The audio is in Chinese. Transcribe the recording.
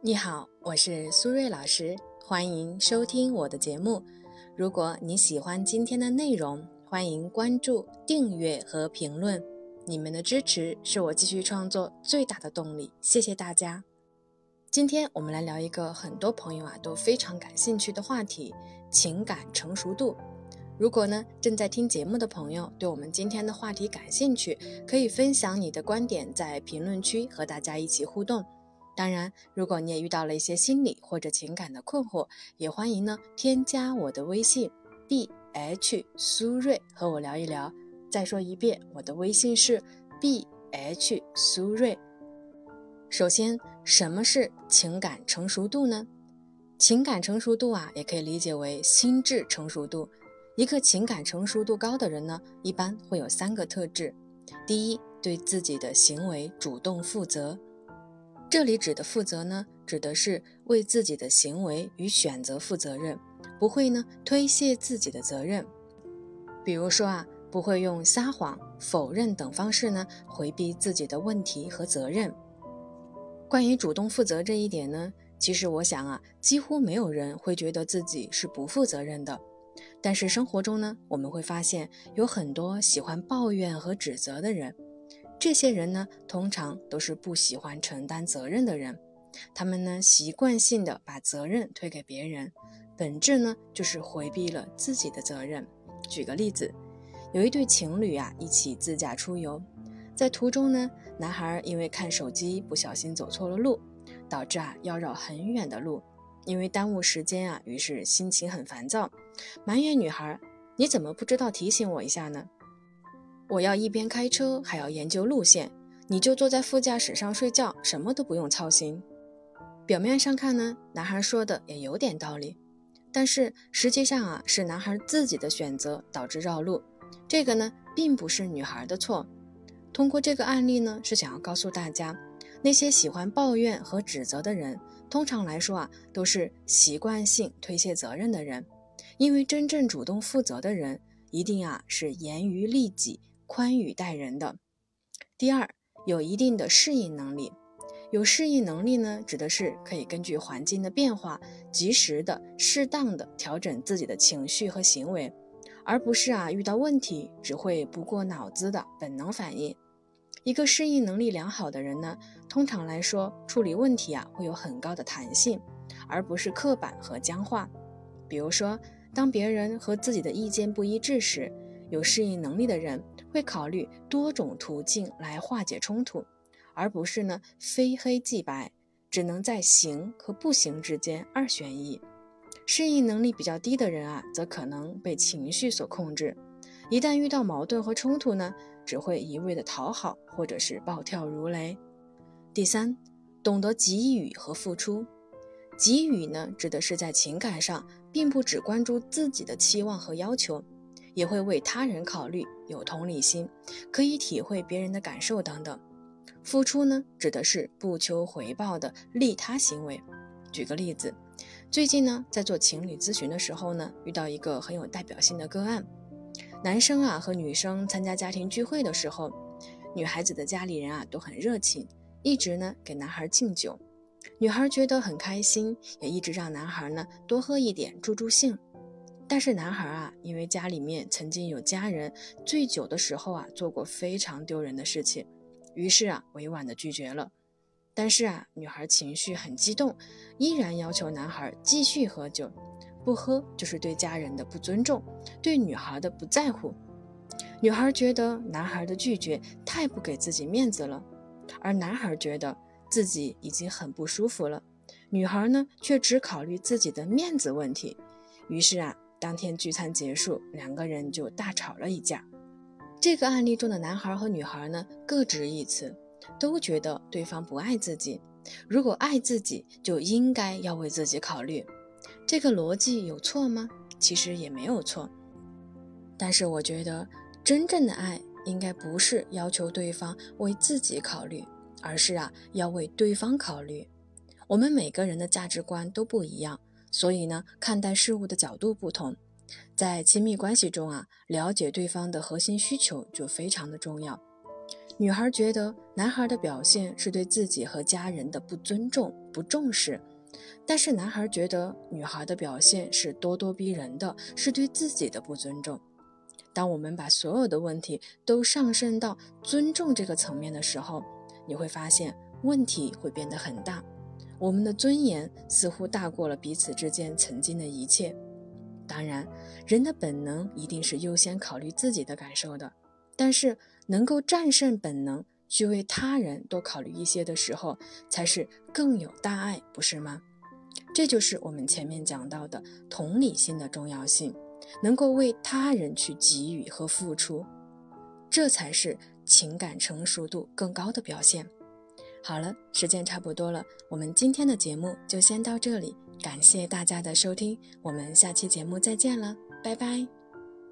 你好，我是苏瑞老师，欢迎收听我的节目。如果你喜欢今天的内容，欢迎关注、订阅和评论。你们的支持是我继续创作最大的动力，谢谢大家。今天我们来聊一个很多朋友啊都非常感兴趣的话题——情感成熟度。如果呢正在听节目的朋友对我们今天的话题感兴趣，可以分享你的观点，在评论区和大家一起互动。当然，如果你也遇到了一些心理或者情感的困惑，也欢迎呢添加我的微信 b h 苏瑞和我聊一聊。再说一遍，我的微信是 b h 苏瑞。首先，什么是情感成熟度呢？情感成熟度啊，也可以理解为心智成熟度。一个情感成熟度高的人呢，一般会有三个特质：第一，对自己的行为主动负责。这里指的负责呢，指的是为自己的行为与选择负责任，不会呢推卸自己的责任。比如说啊，不会用撒谎、否认等方式呢回避自己的问题和责任。关于主动负责这一点呢，其实我想啊，几乎没有人会觉得自己是不负责任的。但是生活中呢，我们会发现有很多喜欢抱怨和指责的人。这些人呢，通常都是不喜欢承担责任的人，他们呢习惯性的把责任推给别人，本质呢就是回避了自己的责任。举个例子，有一对情侣啊一起自驾出游，在途中呢，男孩因为看手机不小心走错了路，导致啊要绕很远的路，因为耽误时间啊，于是心情很烦躁，埋怨女孩：“你怎么不知道提醒我一下呢？”我要一边开车还要研究路线，你就坐在副驾驶上睡觉，什么都不用操心。表面上看呢，男孩说的也有点道理，但是实际上啊，是男孩自己的选择导致绕路，这个呢，并不是女孩的错。通过这个案例呢，是想要告诉大家，那些喜欢抱怨和指责的人，通常来说啊，都是习惯性推卸责任的人，因为真正主动负责的人，一定啊是严于律己。宽裕待人的。第二，有一定的适应能力。有适应能力呢，指的是可以根据环境的变化，及时的、适当的调整自己的情绪和行为，而不是啊遇到问题只会不过脑子的本能反应。一个适应能力良好的人呢，通常来说处理问题啊会有很高的弹性，而不是刻板和僵化。比如说，当别人和自己的意见不一致时，有适应能力的人。会考虑多种途径来化解冲突，而不是呢非黑即白，只能在行和不行之间二选一。适应能力比较低的人啊，则可能被情绪所控制，一旦遇到矛盾和冲突呢，只会一味的讨好或者是暴跳如雷。第三，懂得给予和付出。给予呢，指的是在情感上并不只关注自己的期望和要求。也会为他人考虑，有同理心，可以体会别人的感受等等。付出呢，指的是不求回报的利他行为。举个例子，最近呢，在做情侣咨询的时候呢，遇到一个很有代表性的个案。男生啊和女生参加家庭聚会的时候，女孩子的家里人啊都很热情，一直呢给男孩敬酒。女孩觉得很开心，也一直让男孩呢多喝一点助助兴。但是男孩啊，因为家里面曾经有家人醉酒的时候啊，做过非常丢人的事情，于是啊，委婉的拒绝了。但是啊，女孩情绪很激动，依然要求男孩继续喝酒，不喝就是对家人的不尊重，对女孩的不在乎。女孩觉得男孩的拒绝太不给自己面子了，而男孩觉得自己已经很不舒服了，女孩呢却只考虑自己的面子问题，于是啊。当天聚餐结束，两个人就大吵了一架。这个案例中的男孩和女孩呢，各执一词，都觉得对方不爱自己。如果爱自己，就应该要为自己考虑。这个逻辑有错吗？其实也没有错。但是我觉得，真正的爱应该不是要求对方为自己考虑，而是啊，要为对方考虑。我们每个人的价值观都不一样。所以呢，看待事物的角度不同，在亲密关系中啊，了解对方的核心需求就非常的重要。女孩觉得男孩的表现是对自己和家人的不尊重、不重视，但是男孩觉得女孩的表现是咄咄逼人的，是对自己的不尊重。当我们把所有的问题都上升到尊重这个层面的时候，你会发现问题会变得很大。我们的尊严似乎大过了彼此之间曾经的一切。当然，人的本能一定是优先考虑自己的感受的，但是能够战胜本能，去为他人多考虑一些的时候，才是更有大爱，不是吗？这就是我们前面讲到的同理心的重要性。能够为他人去给予和付出，这才是情感成熟度更高的表现。好了，时间差不多了，我们今天的节目就先到这里，感谢大家的收听，我们下期节目再见了，拜拜。